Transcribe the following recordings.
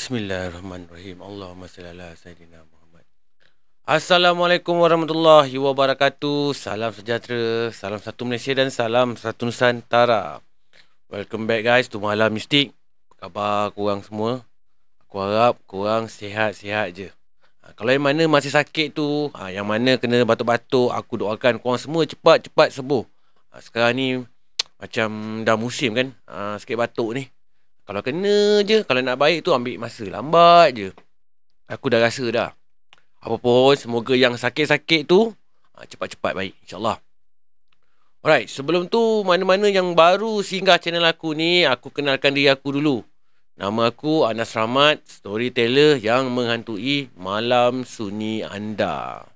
Bismillahirrahmanirrahim. Allahumma salli ala sayyidina Muhammad. Assalamualaikum warahmatullahi wabarakatuh. Salam sejahtera, salam satu Malaysia dan salam satu Nusantara. Welcome back guys to Malam Mistik. Apa khabar korang semua? Aku harap korang sihat-sihat je. Ha, kalau yang mana masih sakit tu, ha, yang mana kena batuk-batuk, aku doakan korang semua cepat-cepat sembuh. Ha, sekarang ni macam dah musim kan, sikit batuk ni. Kalau kena je, kalau nak baik tu ambil masa lambat je. Aku dah rasa dah. Apa pun, semoga yang sakit-sakit tu ha, cepat-cepat baik. InsyaAllah. Alright, sebelum tu mana-mana yang baru singgah channel aku ni, aku kenalkan diri aku dulu. Nama aku Anas Rahmat, storyteller yang menghantui malam sunyi anda.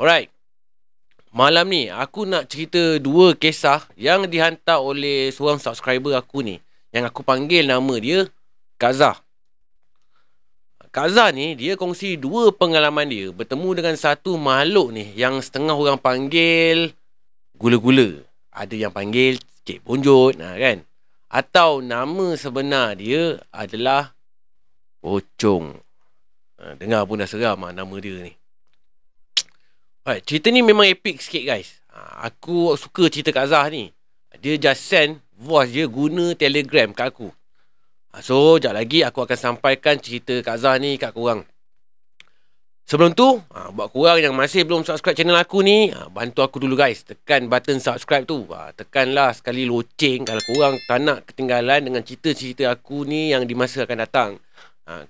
Alright. Malam ni aku nak cerita dua kisah yang dihantar oleh seorang subscriber aku ni yang aku panggil nama dia Kaza. Kaza ni dia kongsi dua pengalaman dia bertemu dengan satu makhluk ni yang setengah orang panggil gula-gula. Ada yang panggil cik bonjot nah, kan. Atau nama sebenar dia adalah Pocong. Dengar pun dah seram lah nama dia ni. Right, cerita ni memang epic sikit guys. Ha, aku suka cerita Kazah ni. Dia just send voice je guna telegram kat aku. Ha, so, sekejap lagi aku akan sampaikan cerita Kak Zah ni kat korang. Sebelum tu, ha, buat korang yang masih belum subscribe channel aku ni, ha, bantu aku dulu guys. Tekan button subscribe tu. Tekanlah sekali loceng kalau korang tak nak ketinggalan dengan cerita-cerita aku ni yang di masa akan datang.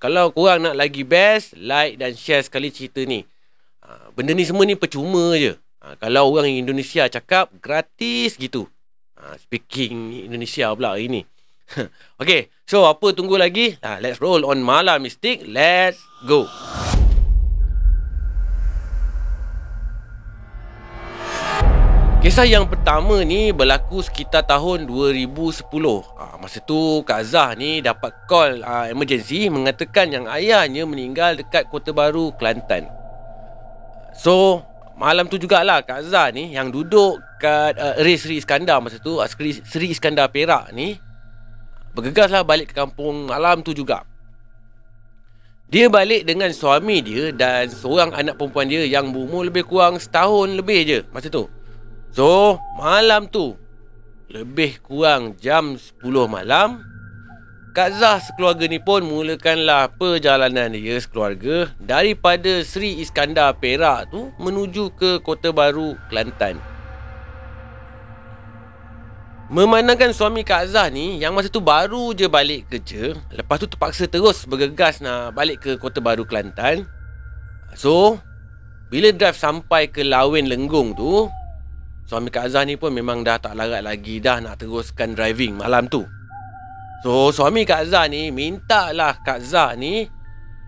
Kalau korang nak lagi best, like dan share sekali cerita ni. Benda ni semua ni percuma je. Kalau orang Indonesia cakap gratis gitu. Ha, speaking Indonesia pula hari ni. okay, so apa tunggu lagi? Ha, let's roll on Malam Mistik. Let's go. Kisah yang pertama ni berlaku sekitar tahun 2010. Ha, masa tu Kak Zah ni dapat call ha, emergency mengatakan yang ayahnya meninggal dekat Kota Baru, Kelantan. So, malam tu jugalah Kak Zah ni yang duduk kat uh, Eri Seri Iskandar masa tu uh, Seri, Seri Iskandar Perak ni bergegaslah balik ke kampung malam tu juga. Dia balik dengan suami dia dan seorang anak perempuan dia yang berumur lebih kurang setahun lebih je masa tu. So, malam tu lebih kurang jam 10 malam Kak Zah sekeluarga ni pun mulakanlah perjalanan dia sekeluarga daripada Sri Iskandar Perak tu menuju ke Kota Baru Kelantan. Memandangkan suami Kak Zah ni yang masa tu baru je balik kerja, lepas tu terpaksa terus bergegas nak balik ke Kota Baru Kelantan. So, bila drive sampai ke Lawen Lenggung tu, suami Kak Zah ni pun memang dah tak larat lagi dah nak teruskan driving malam tu. So suami Kak Zah ni minta lah Kak Zah ni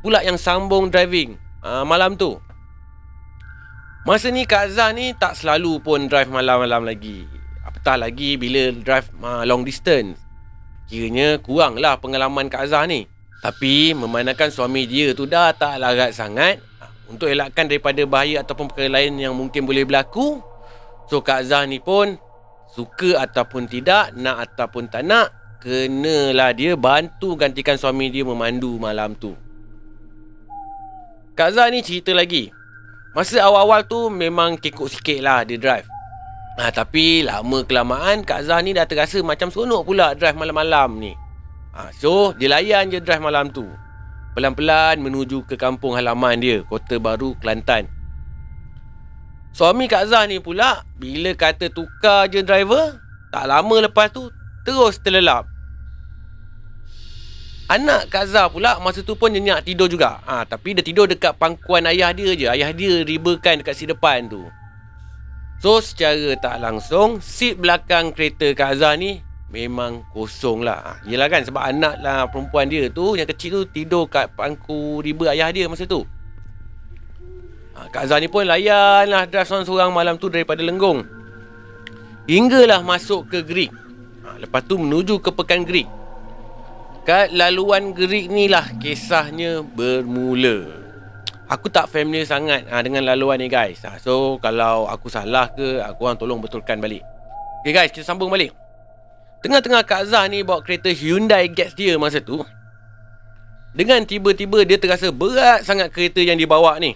pula yang sambung driving uh, malam tu. Masa ni Kak Zah ni tak selalu pun drive malam-malam lagi. Apatah lagi bila drive uh, long distance. Kiranya kurang lah pengalaman Kak Zah ni. Tapi memandangkan suami dia tu dah tak larat sangat. Untuk elakkan daripada bahaya ataupun perkara lain yang mungkin boleh berlaku. So Kak Zah ni pun suka ataupun tidak, nak ataupun tak nak, kenalah dia bantu gantikan suami dia memandu malam tu. Kak Zah ni cerita lagi. Masa awal-awal tu memang kekok sikit lah dia drive. Ha, tapi lama kelamaan Kak Zah ni dah terasa macam seronok pula drive malam-malam ni. Ha, so dia layan je drive malam tu. Pelan-pelan menuju ke kampung halaman dia, Kota Baru, Kelantan. Suami Kak Zah ni pula bila kata tukar je driver, tak lama lepas tu terus terlelap. Anak Kak Zah pula masa tu pun nyenyak tidur juga. Ha, tapi dia tidur dekat pangkuan ayah dia je. Ayah dia ribakan dekat si depan tu. So secara tak langsung, seat belakang kereta Kak Zah ni memang kosong lah. Ha, yelah kan sebab anak lah perempuan dia tu yang kecil tu tidur kat pangku riba ayah dia masa tu. Ha, Kak Zah ni pun layan lah drive seorang-seorang malam tu daripada Lenggong. Hinggalah masuk ke Greek. Lepas tu menuju ke Pekan Greek. Kat laluan Greek ni lah kisahnya bermula. Aku tak familiar sangat ha, dengan laluan ni guys. Ha, so kalau aku salah ke, aku orang tolong betulkan balik. Okay guys, kita sambung balik. Tengah-tengah Kak Zah ni bawa kereta Hyundai Getz dia masa tu. Dengan tiba-tiba dia terasa berat sangat kereta yang dibawa ni.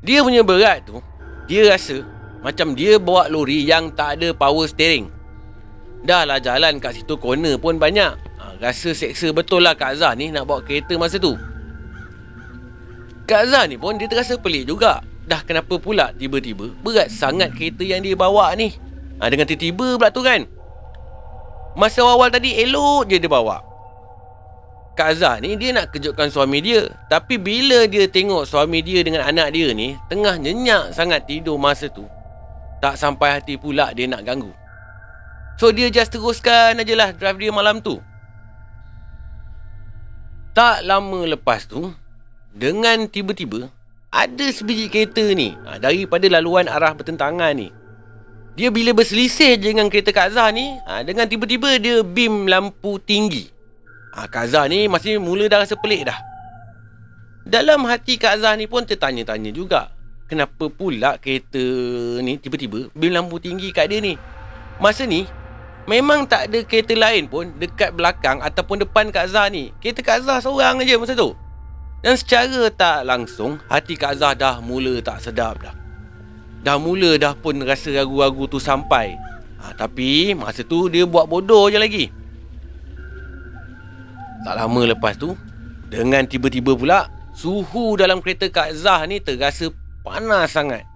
Dia punya berat tu, dia rasa macam dia bawa lori yang tak ada power steering. Dah lah jalan kat situ corner pun banyak. Ha, rasa seksa betul lah Kak Azhar ni nak bawa kereta masa tu. Kak Azhar ni pun dia terasa pelik juga. Dah kenapa pula tiba-tiba berat sangat kereta yang dia bawa ni. Ha, dengan tiba-tiba pula tu kan. Masa awal tadi elok je dia bawa. Kak Azhar ni dia nak kejutkan suami dia. Tapi bila dia tengok suami dia dengan anak dia ni tengah nyenyak sangat tidur masa tu. Tak sampai hati pula dia nak ganggu. So dia just teruskan aje lah drive dia malam tu. Tak lama lepas tu, dengan tiba-tiba ada sebiji kereta ni ha, daripada laluan arah bertentangan ni. Dia bila berselisih je dengan kereta Kak Azhar ni, ha, dengan tiba-tiba dia beam lampu tinggi. Ha, Kak Azhar ni masih mula dah rasa pelik dah. Dalam hati Kak Azhar ni pun tertanya-tanya juga. Kenapa pula kereta ni tiba-tiba beam lampu tinggi kat dia ni? Masa ni, memang tak ada kereta lain pun dekat belakang ataupun depan Kak Azhar ni. Kereta Kak Azhar seorang aja masa tu. Dan secara tak langsung, hati Kak Azhar dah mula tak sedap dah. Dah mula dah pun rasa ragu-ragu tu sampai. Ha, tapi masa tu dia buat bodoh je lagi. Tak lama lepas tu, dengan tiba-tiba pula, suhu dalam kereta Kak Zah ni terasa panas sangat.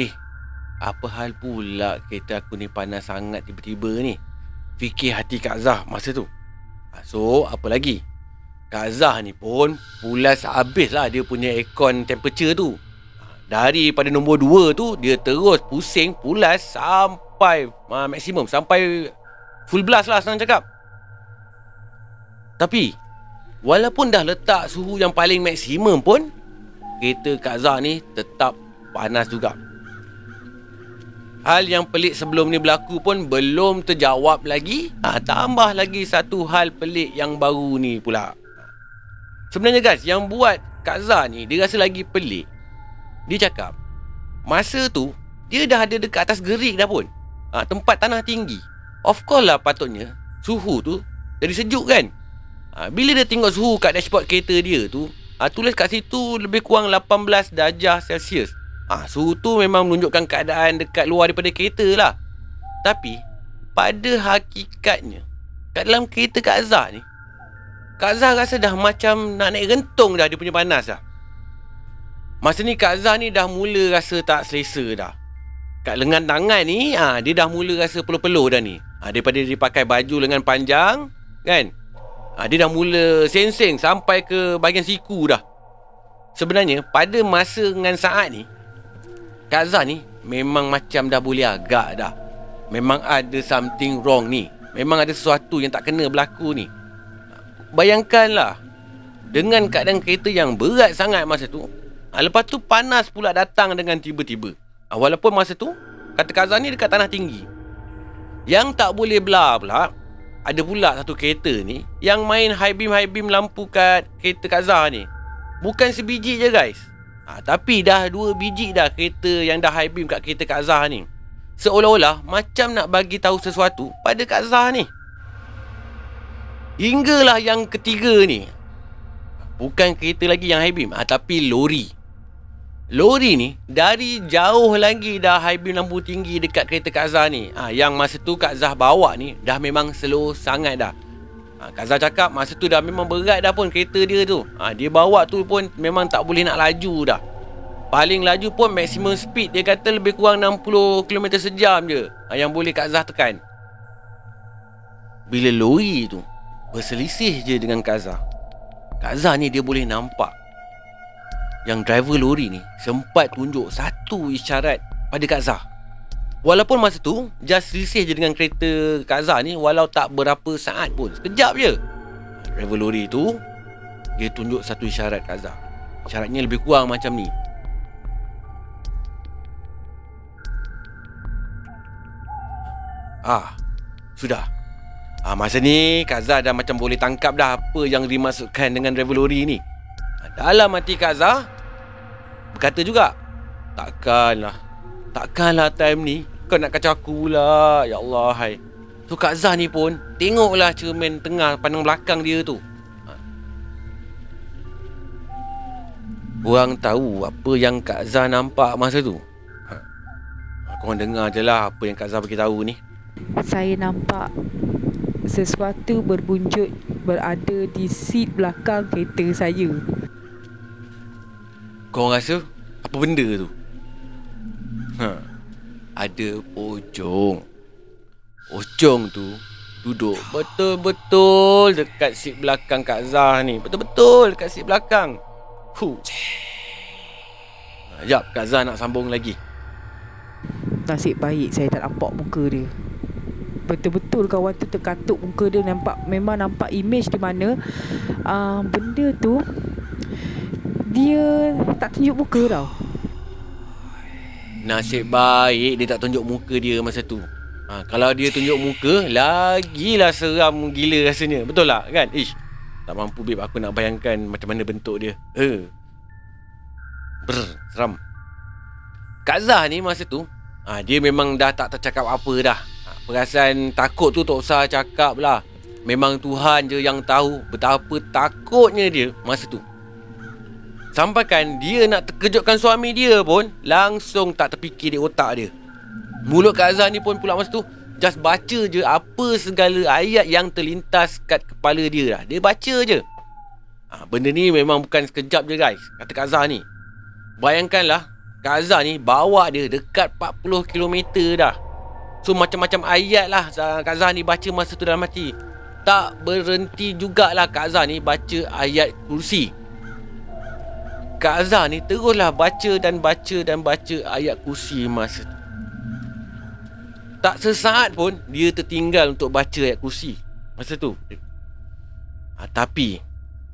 Eh, apa hal pula kereta aku ni panas sangat tiba-tiba ni? Fikir hati Kak Zah masa tu. Ha, so, apa lagi? Kak Zah ni pun pulas habis lah dia punya aircon temperature tu. Ha, daripada nombor 2 tu, dia terus pusing pulas sampai uh, maksimum. Sampai full blast lah senang cakap. Tapi Walaupun dah letak suhu yang paling maksimum pun Kereta Kak Zah ni tetap panas juga Hal yang pelik sebelum ni berlaku pun belum terjawab lagi. Ha, Tambah lagi satu hal pelik yang baru ni pula. Sebenarnya guys, yang buat Kak Zah ni dia rasa lagi pelik. Dia cakap Masa tu, dia dah ada dekat atas gerik dah pun. Ha, Tempat tanah tinggi. Of course lah patutnya Suhu tu jadi sejuk kan? Ha, bila dia tengok suhu kat dashboard kereta dia tu, ha, tulis kat situ lebih kurang 18 darjah Celsius. Ha, suhu tu memang menunjukkan keadaan dekat luar daripada kereta lah. Tapi, pada hakikatnya, kat dalam kereta Kak Azhar ni, Kak Azhar rasa dah macam nak naik rentung dah dia punya panas dah. Masa ni Kak Azhar ni dah mula rasa tak selesa dah. Kat lengan tangan ni, ha, dia dah mula rasa peluh-peluh dah ni. Ha, daripada dia pakai baju lengan panjang, kan? ha, Dia dah mula seng-seng Sampai ke bahagian siku dah Sebenarnya Pada masa dengan saat ni Kak Zah ni Memang macam dah boleh agak dah. Memang ada something wrong ni. Memang ada sesuatu yang tak kena berlaku ni. Bayangkanlah Dengan keadaan kereta yang berat sangat masa tu ha, Lepas tu panas pula datang dengan tiba-tiba. Ha, Walaupun masa tu Kata Kak Zah ni dekat tanah tinggi. Yang tak boleh belah pula ada pula satu kereta ni yang main high beam high beam lampu kat kereta Kak Zah ni. Bukan sebiji je guys. Ha, tapi dah dua biji dah kereta yang dah high beam kat kereta Kak Zah ni. Seolah-olah macam nak bagi tahu sesuatu pada Kak Zah ni. Hinggalah yang ketiga ni. Bukan kereta lagi yang high beam. Ha, tapi lori. Lori ni dari jauh lagi dah high beam lampu tinggi dekat kereta Kak Zah ni. Ha, yang masa tu Kak Zah bawa ni dah memang slow sangat dah. Ha, Kak Zah cakap masa tu dah memang berat dah pun kereta dia tu. Ha, dia bawa tu pun memang tak boleh nak laju dah. Paling laju pun maximum speed dia kata lebih kurang 60 km sejam je. Ha, yang boleh Kak Zah tekan. Bila lori tu berselisih je dengan Kak Zah. Kak Zah ni dia boleh nampak yang driver lori ni sempat tunjuk satu isyarat pada Kak Zah. Walaupun masa tu, just selisih je dengan kereta Kak Zah ni walau tak berapa saat pun. Sekejap je. Driver lori tu, dia tunjuk satu isyarat Kak Zah. Isyaratnya lebih kurang macam ni. Ah, sudah. Ah, masa ni Kak Zah dah macam boleh tangkap dah apa yang dimasukkan dengan driver lori ni. Dalam hati Kak Zah Berkata juga Takkanlah Takkanlah time ni kau nak kacau aku pula Ya Allah hai. So Kak Zah ni pun Tengoklah cermin tengah pandang belakang dia tu. Korang tahu apa yang Kak Zah nampak masa tu? Ha. Korang dengar je lah apa yang Kak Zah tahu ni. Saya nampak sesuatu berbunjut berada di seat belakang kereta saya. Kau rasa apa benda tu? Haa ada pocong. Pocong tu duduk betul-betul dekat seat belakang Kak Zah ni. Betul-betul dekat seat belakang. Huh. Sekejap, Kak Zah nak sambung lagi. Nasib baik saya tak nampak muka dia. Betul-betul kawan tu terkatuk muka dia nampak memang nampak image di mana uh, benda tu dia tak tunjuk muka tau. Nasib baik dia tak tunjuk muka dia masa tu. Ha, kalau dia tunjuk muka, lagilah seram gila rasanya. Betul tak kan? Ish, tak mampu babe aku nak bayangkan macam mana bentuk dia. Eh. Brr, seram. Kak Zah ni masa tu, ha, dia memang dah tak tercakap apa dah. Ha, perasaan takut tu tak usah cakap lah. Memang Tuhan je yang tahu betapa takutnya dia masa tu. Sampaikan dia nak terkejutkan suami dia pun langsung tak terfikir di otak dia. Mulut Kak Zah ni pun pula masa tu Just baca je apa segala ayat yang terlintas kat kepala dia dah. Dia baca je. Ha, benda ni memang bukan sekejap je guys. Kata Kak Zah ni. Bayangkanlah. Kak Zah ni bawa dia dekat 40 km dah. So macam-macam ayat lah Kak Zah ni baca masa tu dalam hati. Tak berhenti jugalah Kak Zah ni baca ayat kursi. Kak Zah ni teruslah baca dan baca dan baca ayat kursi masa tu. Tak sesaat pun dia tertinggal untuk baca ayat kursi masa tu. Ha, tapi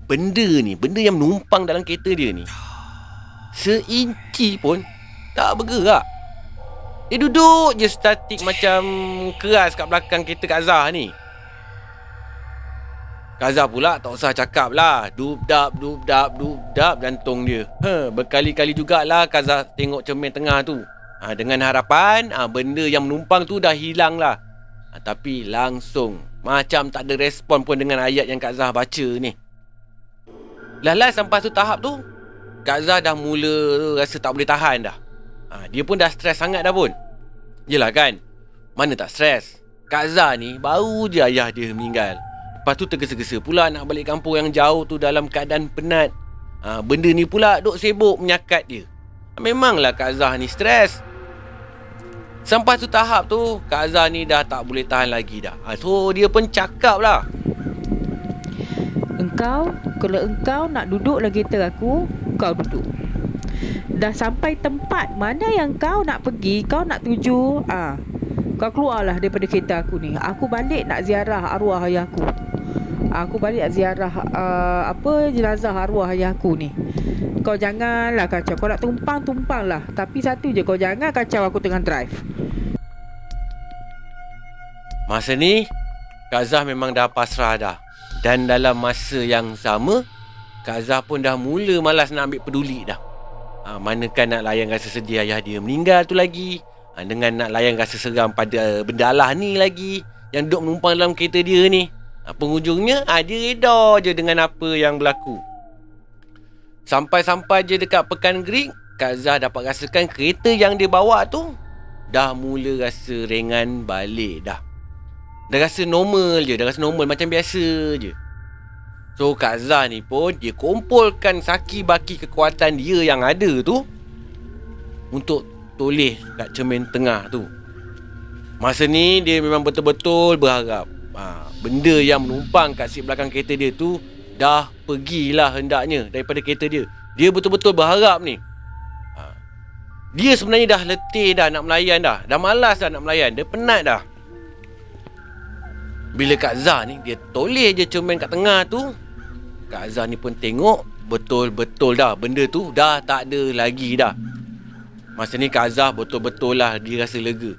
benda ni, benda yang menumpang dalam kereta dia ni seinci pun tak bergerak. Dia duduk je statik macam keras kat belakang kereta Kak Zah ni. Kak Zah pula tak usah cakap lah. Dub-dab, dub-dab, dub-dab jantung dia. Ha, berkali-kali jugalah Kak Zah tengok cermin tengah tu. Ha, dengan harapan ha, benda yang menumpang tu dah hilang lah. Ha, tapi langsung macam tak ada respon pun dengan ayat yang Kak Zah baca ni. Lah sampai tu tahap tu, Kak Zah dah mula rasa tak boleh tahan dah. Ha, dia pun dah stres sangat dah pun. Yelah kan, mana tak stres. Kak Zah ni baru je ayah dia meninggal. Lepas tu tergesa-gesa pula nak balik kampung yang jauh tu dalam keadaan penat. Ha, benda ni pula duk sibuk menyakat dia. Memanglah Kak Zah ni stres. Sampai tu tahap tu Kak Azhar ni dah tak boleh tahan lagi dah ha, So dia pun cakap lah Engkau Kalau engkau nak duduk lagi kereta aku Kau duduk Dah sampai tempat Mana yang kau nak pergi Kau nak tuju ah, Kau keluarlah daripada kereta aku ni Aku balik nak ziarah arwah ayah aku Aku balik ziarah uh, Apa jenazah arwah ayah aku ni? Kau janganlah kacau. Kau nak tumpang, tumpang lah. Tapi satu je Kau jangan kacau aku tengah drive. Masa ni Kak Zah memang dah pasrah dah. Dan dalam masa yang sama Kak Zah pun dah mula malas nak ambil peduli dah. Ha, Manakah nak layan rasa sedih ayah dia meninggal tu lagi. Ha, Dengan nak layan rasa seram pada benda Allah ni lagi Yang duduk menumpang dalam kereta dia ni Penghujungnya ha, dia reda je dengan apa yang berlaku. Sampai-sampai je dekat Pekan Gering Kak Zah dapat rasakan kereta yang dia bawa tu Dah mula rasa ringan balik dah. Dah rasa normal je Dah rasa normal macam biasa je. So Kak Zah ni pun Dia kumpulkan saki baki kekuatan dia yang ada tu Untuk toleh kat cermin tengah tu. Masa ni dia memang betul-betul berharap ha, Benda yang menumpang kat seat belakang kereta dia tu dah pergilah hendaknya daripada kereta dia. Dia betul-betul berharap ni. Ha. Dia sebenarnya dah letih dah nak melayan dah. Dah malas dah nak melayan. Dia penat dah. Bila Kak Zah ni, dia toleh je cermin kat tengah tu. Kak Zah ni pun tengok betul-betul dah. Benda tu dah tak ada lagi dah. Masa ni Kak Zah betul-betul lah dia rasa lega.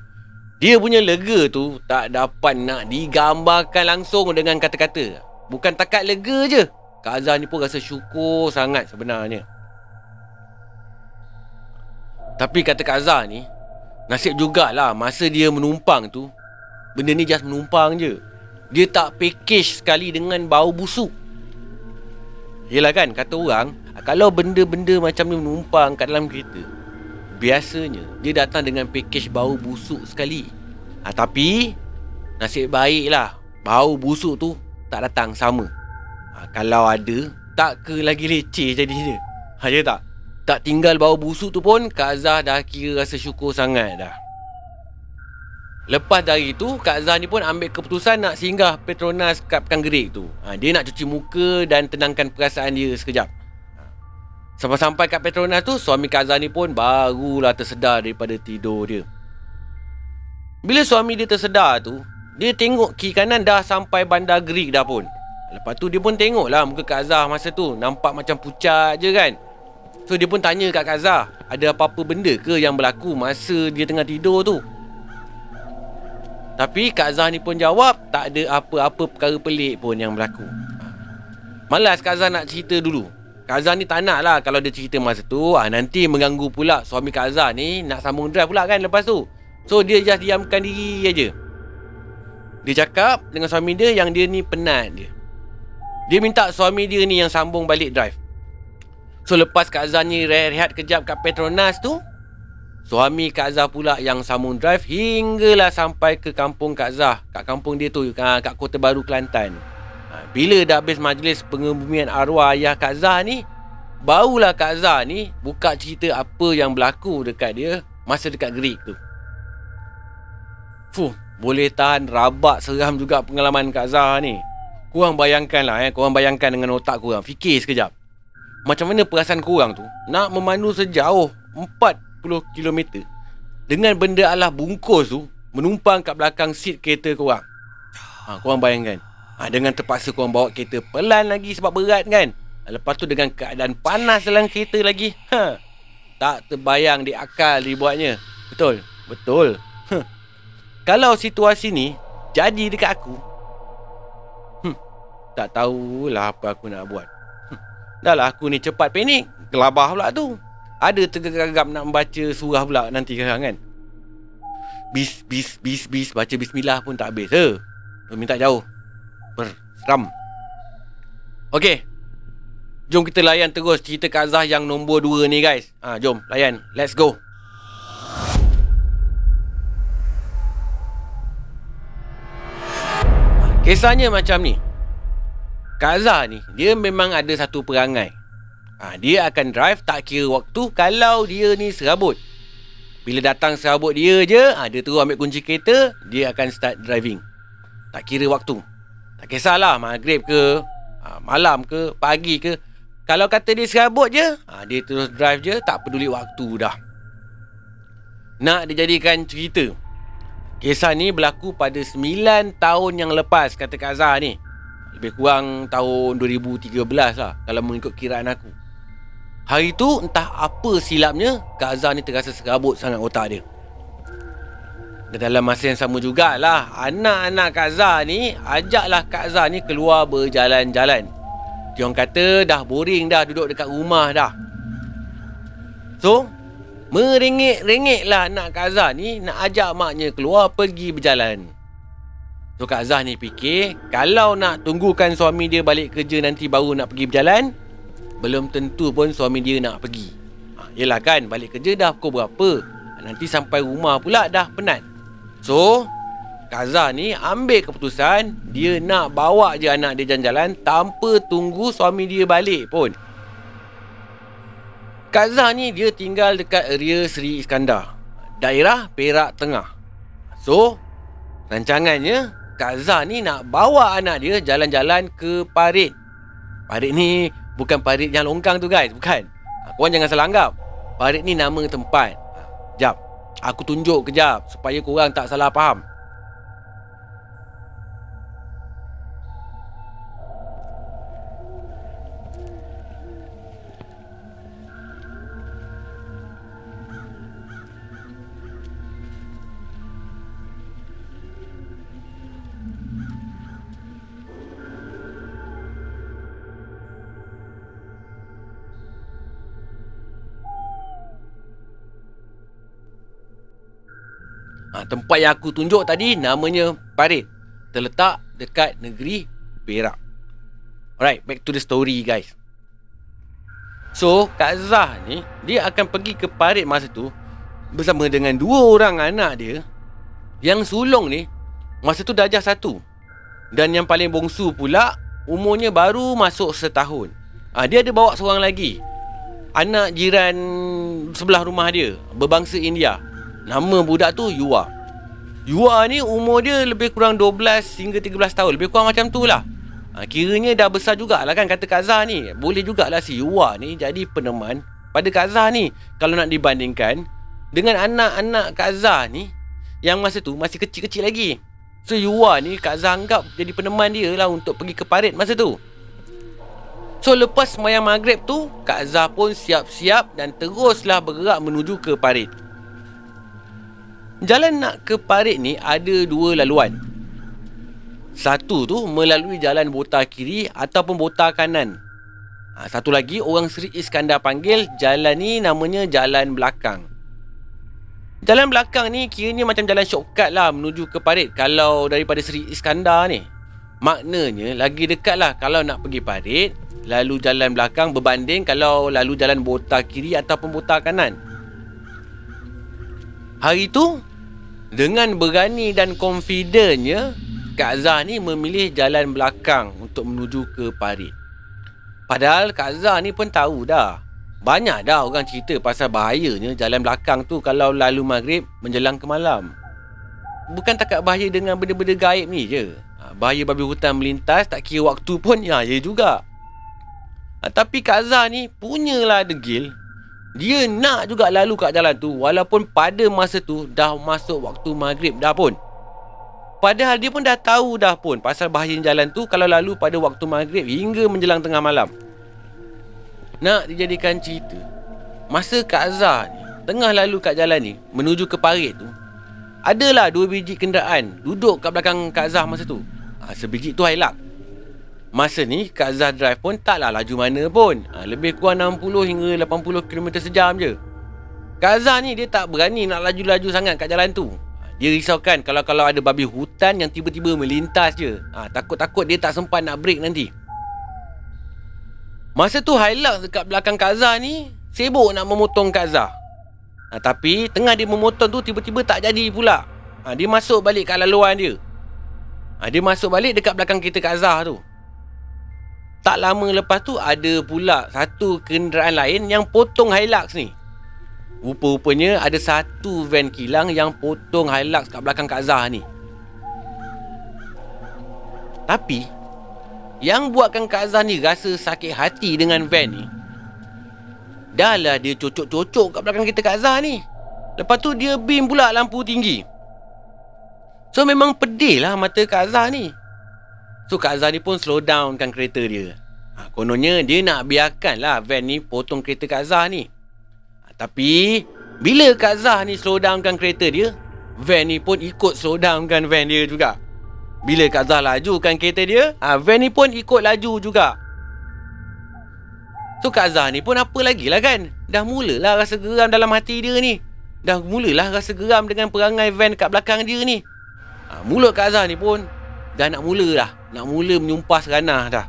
Dia punya lega tu tak dapat nak digambarkan langsung dengan kata-kata. Bukan takat lega je. Kak Azhar ni pun rasa syukur sangat sebenarnya. Tapi kata Kak Azhar ni Nasib jugalah masa dia menumpang tu Benda ni just menumpang je. Dia tak package sekali dengan bau busuk. Yelah kan kata orang Kalau benda-benda macam ni menumpang kat dalam kereta Biasanya dia datang dengan package bau busuk sekali. Ha, Tapi Nasib baiklah Bau busuk tu tak datang sama. Ha, Kalau ada Tak ke lagi leceh jadinya Ha ya tak? Tak tinggal bau busuk tu pun Kak Zah dah kira rasa syukur sangat dah. Lepas dari tu Kak Zah ni pun ambil keputusan nak singgah Petronas kat Pekan Gerik tu. Ha, Dia nak cuci muka dan tenangkan perasaan dia sekejap. Sampai-sampai kat Petronas tu Suami Kak Zah ni pun barulah tersedar daripada tidur dia. Bila suami dia tersedar tu Dia tengok kiri kanan dah sampai bandar Gerik dah pun. Lepas tu dia pun tengok lah muka Kak Zah masa tu. Nampak macam pucat je kan. So dia pun tanya kat Kak Zah Ada apa-apa benda ke yang berlaku masa dia tengah tidur tu? Tapi Kak Zah ni pun jawab Tak ada apa-apa perkara pelik pun yang berlaku. Malas Kak Zah nak cerita dulu Kak Zah ni tak nak lah Kalau dia cerita masa tu ah, Nanti mengganggu pula Suami Kak Zah ni Nak sambung drive pula kan lepas tu So dia just diamkan diri aja. Dia cakap dengan suami dia Yang dia ni penat dia Dia minta suami dia ni yang sambung balik drive So lepas Kak Zah ni rehat-rehat kejap kat Petronas tu Suami Kak Zah pula yang sambung drive hinggalah sampai ke kampung Kak Zah. Kat kampung dia tu, kat Kota Baru, Kelantan. Ha, bila dah habis majlis pengebumian arwah ayah Kak Zah ni, barulah Kak Zah ni buka cerita apa yang berlaku dekat dia masa dekat gerik tu. Fuh, boleh tahan rabak seram juga pengalaman Kak Zah ni. Kurang bayangkan lah eh, korang bayangkan dengan otak kurang. Fikir sekejap. Macam mana perasaan kurang tu nak memandu sejauh 10 km dengan benda alah bungkus tu menumpang kat belakang seat kereta korang. Ha, korang bayangkan. Ha, dengan terpaksa korang bawa kereta pelan lagi sebab berat kan. Lepas tu dengan keadaan panas dalam kereta lagi. Ha, tak terbayang di akal dibuatnya. Betul? Betul. Ha. Kalau situasi ni jadi dekat aku. Hmm, tak tahulah apa aku nak buat. Hmm, dah lah aku ni cepat panik. Gelabah pula tu. Ada tergagap nak membaca surah pula nanti sekarang kan Bis, bis, bis, bis Baca bismillah pun tak habis eh. Minta jauh Berseram. Okay Jom kita layan terus cerita Kak Zah yang nombor 2 ni guys. Ha, Jom layan. Let's go. Kisahnya macam ni. Kak Zah ni Dia memang ada satu perangai. Ha, Dia akan drive tak kira waktu Kalau dia ni serabut. Bila datang serabut dia je ha, Dia terus ambil kunci kereta Dia akan start driving. Tak kira waktu Tak kisahlah maghrib ke ha, Malam ke Pagi ke. Kalau kata dia serabut je ha, Dia terus drive je Tak peduli waktu dah. Nak dijadikan cerita. Kisah ni berlaku pada 9 tahun yang lepas Kata Kak Zah ni. Lebih kurang tahun 2013 lah Kalau mengikut kiraan aku. Hari tu entah apa silapnya Kak Azhar ni terasa serabut sangat otak dia Dan dalam masa yang sama jugalah Anak-anak Kak Azhar ni Ajaklah Kak Azhar ni keluar berjalan-jalan Dia orang kata dah boring dah duduk dekat rumah dah So Merengek-rengek lah anak Kak Azhar ni Nak ajak maknya keluar pergi berjalan So Kak Azhar ni fikir Kalau nak tunggukan suami dia balik kerja nanti baru nak pergi berjalan belum tentu pun suami dia nak pergi. Ha, yelah kan, balik kerja dah pukul berapa. Nanti sampai rumah pula dah penat. So, Kaza ni ambil keputusan dia nak bawa je anak dia jalan-jalan tanpa tunggu suami dia balik pun. Kaza ni dia tinggal dekat area Seri Iskandar. Daerah Perak Tengah. So, rancangannya Kaza ni nak bawa anak dia jalan-jalan ke Parit. Parit ni Bukan parit yang longkang tu guys Bukan Korang jangan salah anggap Parit ni nama tempat Jap Aku tunjuk kejap Supaya korang tak salah faham tempat yang aku tunjuk tadi namanya Parit. Terletak dekat negeri Perak. Alright, back to the story guys. So Kak Zah ni Dia akan pergi ke parit masa tu Bersama dengan dua orang anak dia Yang sulung ni Masa tu darjah satu Dan yang paling bongsu pula Umurnya baru masuk setahun ha, Dia ada bawa seorang lagi Anak jiran sebelah rumah dia Berbangsa India Nama budak tu Yuwa Yuwa ni umur dia lebih kurang 12 hingga 13 tahun. Lebih kurang macam tu lah. Ha, Kiranya dah besar jugalah kan kata Kak Zah ni. Boleh jugalah si Yuwa ni jadi peneman pada Kak Zah ni. Kalau nak dibandingkan Dengan anak-anak Kak Zah ni Yang masa tu masih kecil-kecil lagi. So Yuwa ni Kak Zah anggap jadi peneman dia lah Untuk pergi ke parit masa tu. So lepas semayang maghrib tu Kak Zah pun siap-siap Dan teruslah bergerak menuju ke parit Jalan nak ke parit ni ada dua laluan. Satu tu melalui jalan bota kiri ataupun bota kanan. Ha, satu lagi orang Seri Iskandar panggil jalan ni namanya jalan belakang. Jalan belakang ni kiranya macam jalan shortcut lah menuju ke parit kalau daripada Seri Iskandar ni. Maknanya lagi dekat lah kalau nak pergi parit lalu jalan belakang berbanding kalau lalu jalan bota kiri ataupun bota kanan. Hari tu dengan berani dan confidentnya, Kak Zah ni memilih jalan belakang untuk menuju ke parit. Padahal Kak Zah ni pun tahu dah. Banyak dah orang cerita pasal bahayanya jalan belakang tu kalau lalu maghrib menjelang ke malam. Bukan takat bahaya dengan benda-benda gaib ni je. Ha, bahaya babi hutan melintas tak kira waktu pun ya, ya juga. Ha, tapi Kak Zah ni punyalah degil dia nak juga lalu kat jalan tu Walaupun pada masa tu Dah masuk waktu maghrib dah pun. Padahal dia pun dah tahu dah pun Pasal bahaya jalan tu Kalau lalu pada waktu maghrib Hingga menjelang tengah malam. Nak dijadikan cerita Masa Kak Azhar ni Tengah lalu kat jalan ni Menuju ke parit tu Adalah dua biji kenderaan Duduk kat belakang Kak Azhar masa tu. Ha, Sebiji tu Hilux Masa ni Kak Zah drive pun taklah laju mana pun. Ha, Lebih kurang 60 hingga 80 km sejam je. Kak Zah ni dia tak berani nak laju-laju sangat kat jalan tu. Ha, Dia risaukan kalau-kalau ada babi hutan yang tiba-tiba melintas je. Ha, Takut-takut dia tak sempat nak break nanti. Masa tu Hilux dekat belakang Kak Zah ni Sibuk nak memotong Kak Zah. Ha, Tapi tengah dia memotong tu tiba-tiba tak jadi pula. Ha, Dia masuk balik kat laluan dia. Ha, Dia masuk balik dekat belakang kita Kak Zah tu tak lama lepas tu ada pula satu kenderaan lain yang potong Hilux ni. Rupa-rupanya ada satu van kilang yang potong Hilux kat belakang Kak Zah ni. Tapi, yang buatkan Kak Zah ni rasa sakit hati dengan van ni, dah lah dia cocok-cocok kat belakang kita Kak Zah ni. Lepas tu dia beam pula lampu tinggi. So memang pedih lah mata Kak Zah ni. So Kak Azhar ni pun slow down kan kereta dia. Ha, kononnya dia nak biarkan lah van ni potong kereta Kak Azhar ni. Ha, tapi bila Kak Azhar ni slow down kan kereta dia, van ni pun ikut slow down kan van dia juga. Bila Kak laju kan kereta dia, ha, van ni pun ikut laju juga. So Kak Azhar ni pun apa lagi lah kan? Dah mulalah rasa geram dalam hati dia ni. Dah mulalah rasa geram dengan perangai van kat belakang dia ni. Ha, mulut Kak Azhar ni pun dah nak mula lah nak mula menyumpah seranah dah.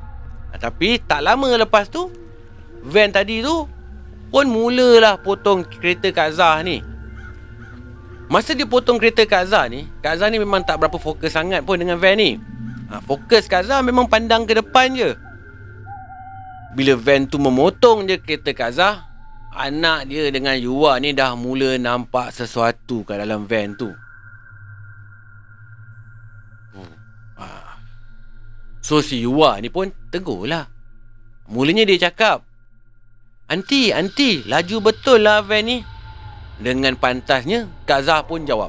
Ha, tapi tak lama lepas tu van tadi tu pun mulalah potong kereta Kak Zah ni. Masa dia potong kereta Kak Zah ni, Kak Zah ni memang tak berapa fokus sangat pun dengan van ni. Ha, fokus Kak Zah memang pandang ke depan je. Bila van tu memotong je kereta Kak Zah, anak dia dengan Yuwa ni dah mula nampak sesuatu kat dalam van tu. So si Yuwa ni pun tegur lah. Mulanya dia cakap, Anti, anti, laju betul lah van ni. Dengan pantasnya, Kak Zah pun jawab.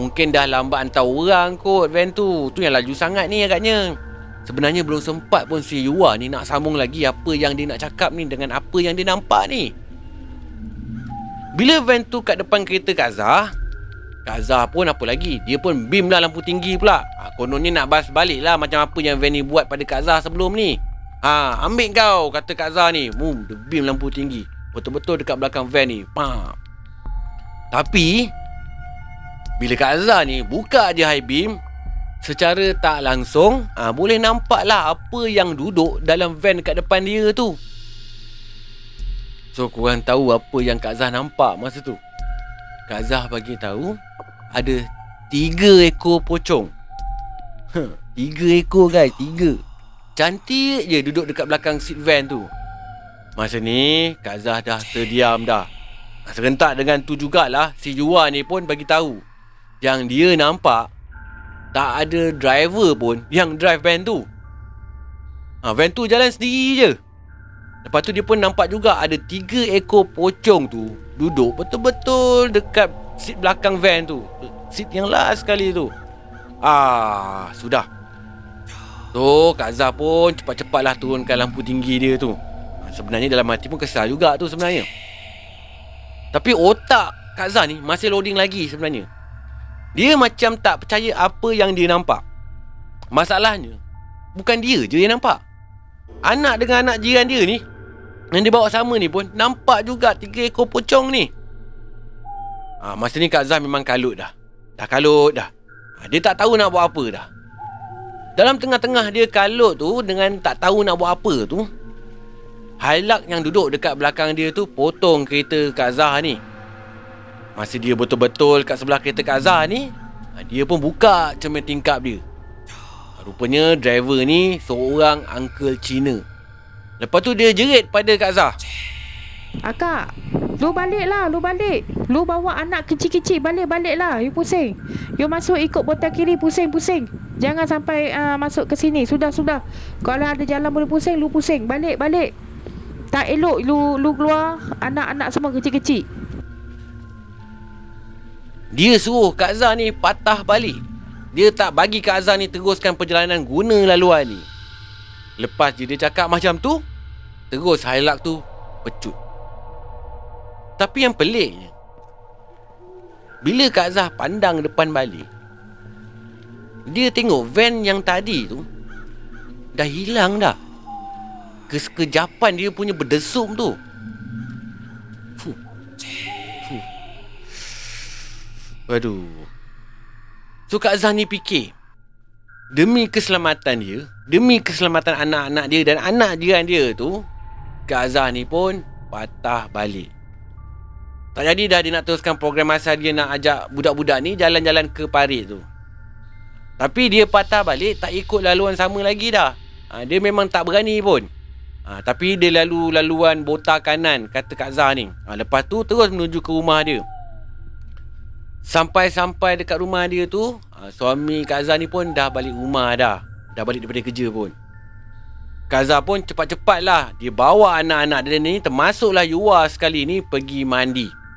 Mungkin dah lambat hantar orang kot van tu. Tu yang laju sangat ni agaknya. Sebenarnya belum sempat pun si Yuwa ni nak sambung lagi apa yang dia nak cakap ni dengan apa yang dia nampak ni. Bila van tu kat depan kereta Kak Zah, Kak Zah pun apa lagi Dia pun beam lah lampu tinggi pula Kononnya nak bas balik lah Macam apa yang Van ni buat pada Kak Zah sebelum ni. Ha, Ambil kau Kata Kak Zah ni. Boom, Dia beam lampu tinggi. Betul-betul dekat belakang van ni pa. Tapi Bila Kak Zah ni Buka je high beam Secara tak langsung ha, Boleh nampak lah Apa yang duduk Dalam van kat depan dia tu. So korang tahu apa yang Kak Zah nampak masa tu. Kak Zah bagi tahu Ada tiga ekor pocong Tiga ekor guys Tiga. Cantik je duduk dekat belakang seat van tu. Masa ni Kak Zah dah terdiam dah. Serentak dengan tu jugalah Si Juan ni pun bagi tahu. Yang dia nampak Tak ada driver pun Yang drive van tu. Ha, Van tu jalan sendiri je. Lepas tu dia pun nampak juga Ada tiga ekor pocong tu Duduk betul-betul dekat Seat belakang van tu. Seat yang last sekali tu Ah, Sudah Tu Kak Zah pun cepat-cepatlah turunkan lampu tinggi dia tu ha, Sebenarnya dalam hati pun kesal juga tu sebenarnya tapi otak Kak Zah ni masih loading lagi sebenarnya. Dia macam tak percaya apa yang dia nampak. Masalahnya, bukan dia je yang nampak. Anak dengan anak jiran dia ni, yang dia bawa sama ni pun, nampak juga tiga ekor pocong ni. Ha, masa ni Kak Zah memang kalut dah. Dah kalut dah. Ha, dia tak tahu nak buat apa dah. Dalam tengah-tengah dia kalut tu, dengan tak tahu nak buat apa tu, Hailak yang duduk dekat belakang dia tu potong kereta Kak Zah ni. Masa dia betul-betul kat sebelah kereta Kak Zah ni, ha, dia pun buka cermin tingkap dia. Rupanya driver ni seorang uncle Cina. Lepas tu dia jerit pada Kak Zah. Akak, lu balik lah, lu balik. Lu bawa anak kecil-kecil balik-balik lah. You pusing. You masuk ikut botak kiri, pusing-pusing. Jangan sampai uh, masuk ke sini. Sudah-sudah. Kalau ada jalan boleh pusing, lu pusing. Balik-balik. Tak elok lu lu keluar anak-anak semua kecil-kecil. Dia suruh Kak Azhar ni patah balik. Dia tak bagi Kak Azhar ni teruskan perjalanan guna laluan ni. Lepas dia cakap macam tu, terus Hailak tu pecut. Tapi yang peliknya, bila Kak Azhar pandang depan balik, dia tengok van yang tadi tu dah hilang dah kesekejapan dia punya berdesum tu. Fuh. Fuh. Waduh. So Kak Zani fikir, demi keselamatan dia, demi keselamatan anak-anak dia dan anak jiran dia tu, Kak Azhar ni pun patah balik. Tak jadi dah dia nak teruskan program masa dia nak ajak budak-budak ni jalan-jalan ke parit tu. Tapi dia patah balik tak ikut laluan sama lagi dah. Ha, dia memang tak berani pun. Ha, tapi dia lalu laluan bota kanan kata Kak Zah ni. Ha, lepas tu terus menuju ke rumah dia. Sampai-sampai dekat rumah dia tu, ha, suami Kak Zah ni pun dah balik rumah dah. Dah balik daripada kerja pun. Kak Zah pun cepat-cepat lah. Dia bawa anak-anak dia ni termasuklah Yua sekali ni pergi mandi.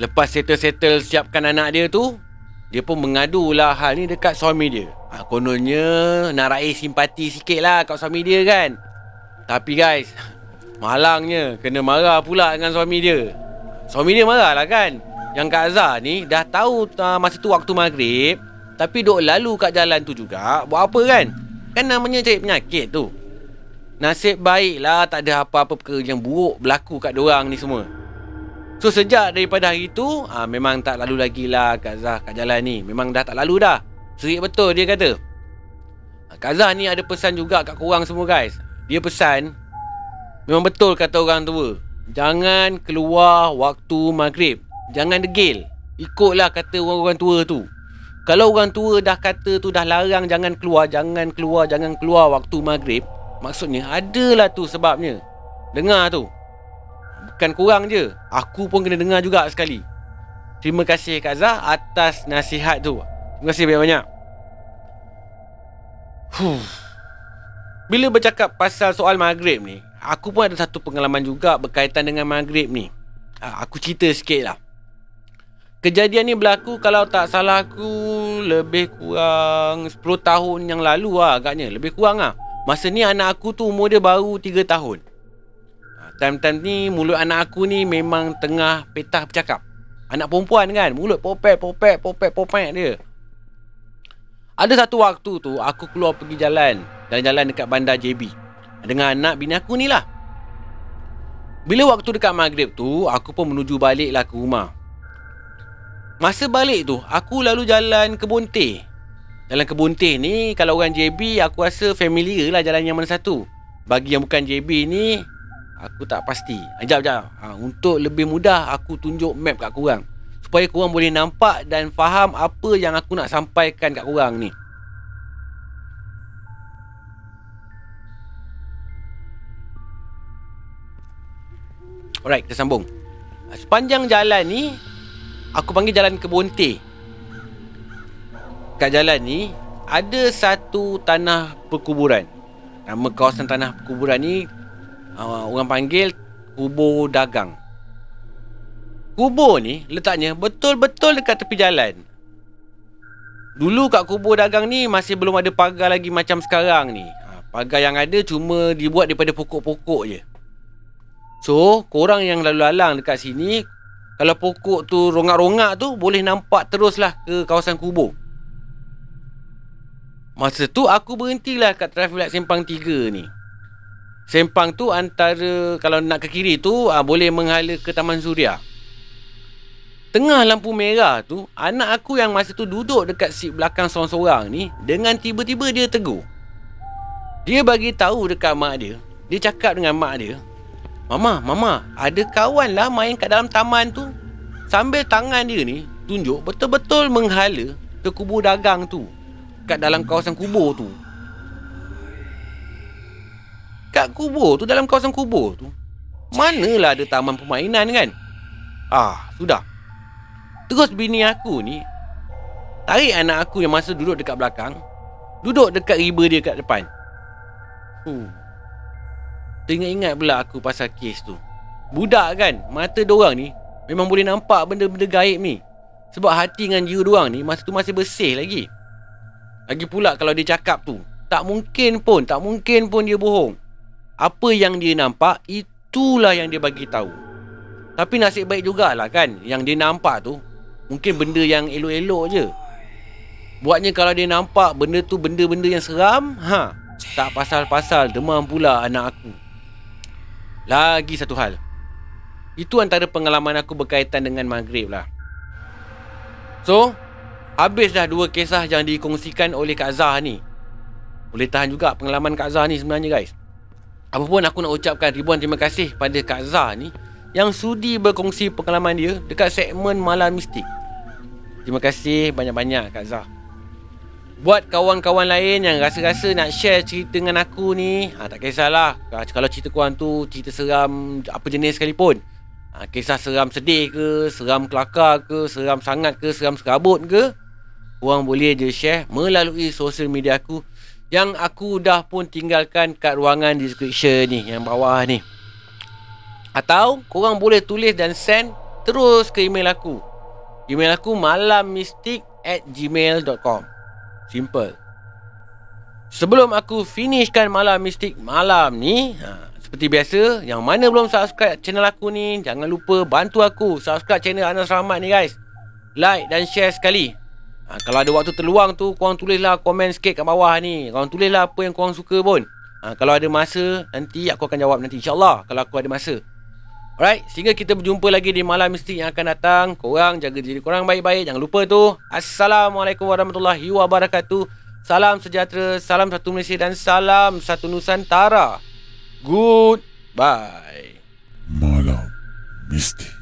Lepas settle-settle siapkan anak dia tu, dia pun mengadulah hal ni dekat suami dia. Ha, kononnya nak raih simpati sikit lah kat suami dia kan. Tapi guys, malangnya kena marah pula dengan suami dia. Suami dia marah lah kan. Yang Kak Azhar ni dah tahu uh, masa tu waktu maghrib. Tapi duk lalu kat jalan tu juga. Buat apa kan? Kan namanya cari penyakit tu. Nasib baiklah tak ada apa-apa perkara yang buruk berlaku kat orang ni semua. So sejak daripada hari tu uh, Memang tak lalu lagi lah Kak Zah kat jalan ni. Memang dah tak lalu dah. Serik betul dia kata. Kak Zah ni ada pesan juga kat korang semua guys. Dia pesan Memang betul kata orang tua. Jangan keluar waktu maghrib. Jangan degil. Ikutlah kata orang-orang tua tu. Kalau orang tua dah kata tu dah larang Jangan keluar, jangan keluar, jangan keluar waktu maghrib Maksudnya adalah tu sebabnya. Dengar tu Bukan kurang je Aku pun kena dengar juga sekali Terima kasih Kak Zah atas nasihat tu Terima kasih banyak-banyak Huh bila bercakap pasal soal maghrib ni, aku pun ada satu pengalaman juga berkaitan dengan maghrib ni. Ha, aku cerita sikit lah. Kejadian ni berlaku kalau tak salah aku lebih kurang 10 tahun yang lalu lah agaknya. Lebih kurang lah. Masa ni anak aku tu umur dia baru 3 tahun. Time-time ni mulut anak aku ni memang tengah petah bercakap. Anak perempuan kan, mulut popek, popek, popek, popek dia. Ada satu waktu tu aku keluar pergi jalan. Jalan-jalan dekat bandar JB Dengan anak bini aku ni lah. Bila waktu dekat maghrib tu Aku pun menuju balik lah ke rumah. Masa balik tu Aku lalu jalan ke Bonte Jalan ke Bonte ni Kalau orang JB Aku rasa familiar lah jalan yang mana satu. Bagi yang bukan JB ni Aku tak pasti. Ajak, ajak. Ha, untuk lebih mudah, aku tunjuk map kat korang. Supaya korang boleh nampak dan faham apa yang aku nak sampaikan kat korang ni. Alright, kita sambung. Sepanjang jalan ni, aku panggil jalan Kebonte. Kat jalan ni, ada satu tanah perkuburan. Nama kawasan tanah perkuburan ni, uh, orang panggil Kubur Dagang. Kubur ni letaknya betul-betul dekat tepi jalan. Dulu kat kubur dagang ni masih belum ada pagar lagi macam sekarang ni. Ha, pagar yang ada cuma dibuat daripada pokok-pokok je. So, korang yang lalu lalang dekat sini, kalau pokok tu rongak-rongak tu, boleh nampak teruslah ke kawasan kubur. Masa tu aku berhentilah kat traffic light Sempang 3 ni. Sempang tu antara kalau nak ke kiri tu aa, boleh menghala ke Taman Suria. Tengah lampu merah tu, anak aku yang masa tu duduk dekat seat belakang seorang-seorang ni dengan tiba-tiba dia tegur. Dia bagi tahu dekat mak dia, dia cakap dengan mak dia, "Mama, mama, ada kawan lah main kat dalam taman tu." Sambil tangan dia ni tunjuk betul-betul menghala ke kubur dagang tu kat dalam kawasan kubur tu. Kat kubur tu dalam kawasan kubur tu. Manalah ada taman permainan kan? Ah, sudah. Terus bini aku ni tarik anak aku yang masa duduk dekat belakang, duduk dekat riba dia kat depan. Huh. Teringat-ingat pula aku pasal kes tu. Budak kan, mata dorang ni memang boleh nampak benda-benda gaib ni. Sebab hati dengan jiwa dorang ni masa tu masih bersih lagi. Lagi pula kalau dia cakap tu, tak mungkin pun, tak mungkin pun dia bohong. Apa yang dia nampak, itulah yang dia bagi tahu. Tapi nasib baik jugalah kan, yang dia nampak tu Mungkin benda yang elok-elok je. Buatnya kalau dia nampak benda tu benda-benda yang seram ha, Tak pasal-pasal demam pula anak aku. Lagi satu hal. Itu antara pengalaman aku berkaitan dengan maghrib lah. So Habis dah dua kisah yang dikongsikan oleh Kak Zah ni. Boleh tahan juga pengalaman Kak Zah ni sebenarnya guys Apapun aku nak ucapkan ribuan terima kasih pada Kak Zah ni Yang sudi berkongsi pengalaman dia dekat segmen Malam Mistik Terima kasih banyak-banyak Kak Zah. Buat kawan-kawan lain yang rasa-rasa nak share cerita dengan aku ni, ha, tak kisahlah. Kalau cerita korang tu cerita seram apa jenis sekalipun. Ha, kisah seram sedih ke, seram kelakar ke, seram sangat ke, seram serabut ke. Korang boleh je share melalui sosial media aku yang aku dah pun tinggalkan kat ruangan description ni yang bawah ni. Atau korang boleh tulis dan send terus ke email aku. Email aku malammistik at gmail.com Simple. Sebelum aku finishkan Malam Mistik malam ni ha, Seperti biasa Yang mana belum subscribe channel aku ni Jangan lupa bantu aku Subscribe channel Anas Rahmat ni guys. Like dan share sekali ha, Kalau ada waktu terluang tu Korang tulislah komen sikit kat bawah ni Korang tulislah apa yang korang suka pun ha, Kalau ada masa Nanti aku akan jawab nanti InsyaAllah Kalau aku ada masa Alright, sehingga kita berjumpa lagi di malam mistik yang akan datang. Korang jaga diri korang baik-baik. Jangan lupa tu. Assalamualaikum warahmatullahi wabarakatuh. Salam sejahtera, salam satu Malaysia dan salam satu Nusantara. Goodbye. Malam mistik.